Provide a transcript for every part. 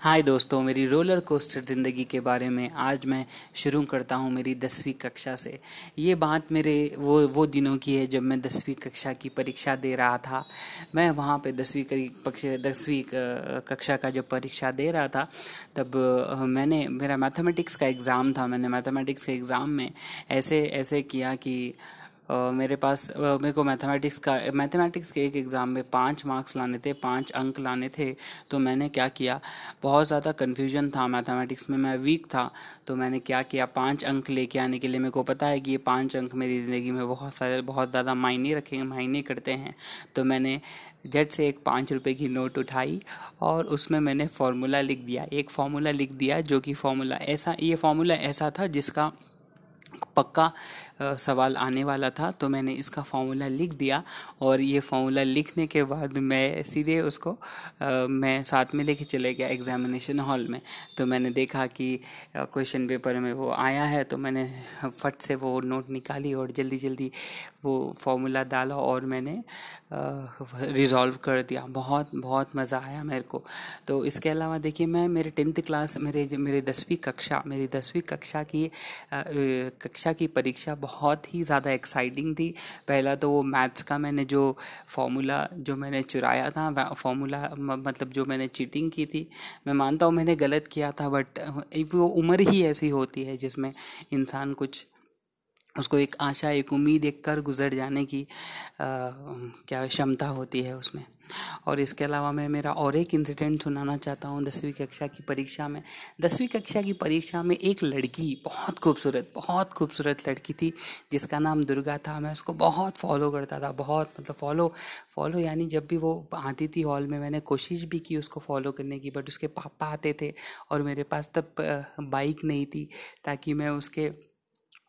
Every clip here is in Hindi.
हाय दोस्तों, मेरी रोलर कोस्टर ज़िंदगी के बारे में आज मैं शुरू करता हूँ मेरी दसवीं कक्षा से। ये बात मेरे वो वो दिनों की है जब मैं दसवीं कक्षा की परीक्षा दे रहा था। मैं वहाँ पे दसवीं कक्षा दसवीं कक्षा का जब परीक्षा दे रहा था, तब मैंने, मेरा मैथमेटिक्स का एग्ज़ाम था। मैंने मैथमेटिक्स के एग्ज़ाम में ऐसे ऐसे किया कि मेरे पास मेरे को मैथमेटिक्स का मैथमेटिक्स के एक एग्ज़ाम में पाँच मार्क्स लाने थे, पाँच अंक लाने थे तो मैंने क्या किया? बहुत ज़्यादा कन्फ्यूज़न था मैथमेटिक्स में, मैं वीक था तो मैंने क्या किया? पाँच अंक लेके आने के लिए मेरे को पता है कि ये पाँच अंक मेरी ज़िंदगी में बहुत सारे, बहुत ज़्यादा मायने रखेंगे मायने करते हैं। तो मैंने जट से एक पाँच रुपये की नोट उठाई और उसमें मैंने फार्मूला लिख दिया। एक फार्मूला लिख दिया जो कि फार्मूला ऐसा, ये फार्मूला ऐसा था जिसका पक्का सवाल आने वाला था तो मैंने इसका फॉर्मूला लिख दिया और ये फॉर्मूला लिखने के बाद मैं सीधे उसको मैं साथ में लेके चले गया एग्जामिनेशन हॉल में। तो मैंने देखा कि क्वेश्चन पेपर में वो आया है तो मैंने फट से वो नोट निकाली और जल्दी जल्दी वो फॉर्मूला डाला और मैंने रिज़ॉल्व कर दिया। बहुत बहुत मज़ा आया मेरे को। तो इसके अलावा देखिए मैं मेरे टेंथ क्लास मेरे मेरे दसवीं कक्षा मेरी दसवीं कक्षा की आ, कक्षा की परीक्षा बहुत ही ज़्यादा एक्साइटिंग थी। पहला तो वो मैथ्स का मैंने जो फॉर्मूला जो मैंने चुराया था फॉर्मूला मतलब जो मैंने चीटिंग की थी। मैं मानता हूँ मैंने गलत किया था बट वो उम्र ही ऐसी होती है जिसमें इंसान कुछ उसको एक आशा एक उम्मीद एक कर गुजर जाने की आ, क्या क्षमता होती है उसमें। और इसके अलावा मैं मेरा और एक इंसिडेंट सुनाना चाहता हूँ दसवीं कक्षा की परीक्षा में। दसवीं कक्षा की परीक्षा में एक लड़की बहुत खूबसूरत बहुत खूबसूरत लड़की थी जिसका नाम दुर्गा था। मैं उसको बहुत फॉलो करता था बहुत मतलब फॉलो फॉलो यानी जब भी वो आती थी हॉल में मैंने कोशिश भी की उसको फॉलो करने की बट उसके पापा आते थे और मेरे पास तब बाइक नहीं थी ताकि मैं उसके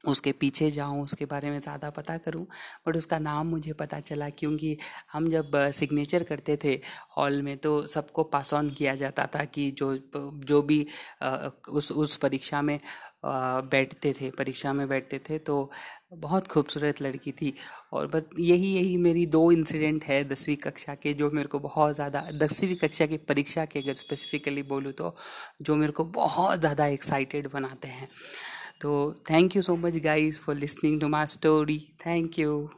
उसके पीछे जाऊँ, उसके बारे में ज़्यादा पता करूँ, बट उसका नाम मुझे पता चला क्योंकि हम जब सिग्नेचर करते थे हॉल में तो सबको पास ऑन किया जाता था कि जो जो भी उस उस परीक्षा में बैठते थे, परीक्षा में बैठते थे तो बहुत खूबसूरत लड़की थी और बस यही यही मेरी दो इंसिडेंट है दसवीं कक्षा के जो मेरे को बहुत ज़्यादा, दसवीं कक्षा की परीक्षा के अगर स्पेसिफिकली बोलूँ तो जो मेरे को बहुत ज़्यादा एक्साइटेड बनाते हैं। तो thank you so much guys for listening to my story. Thank you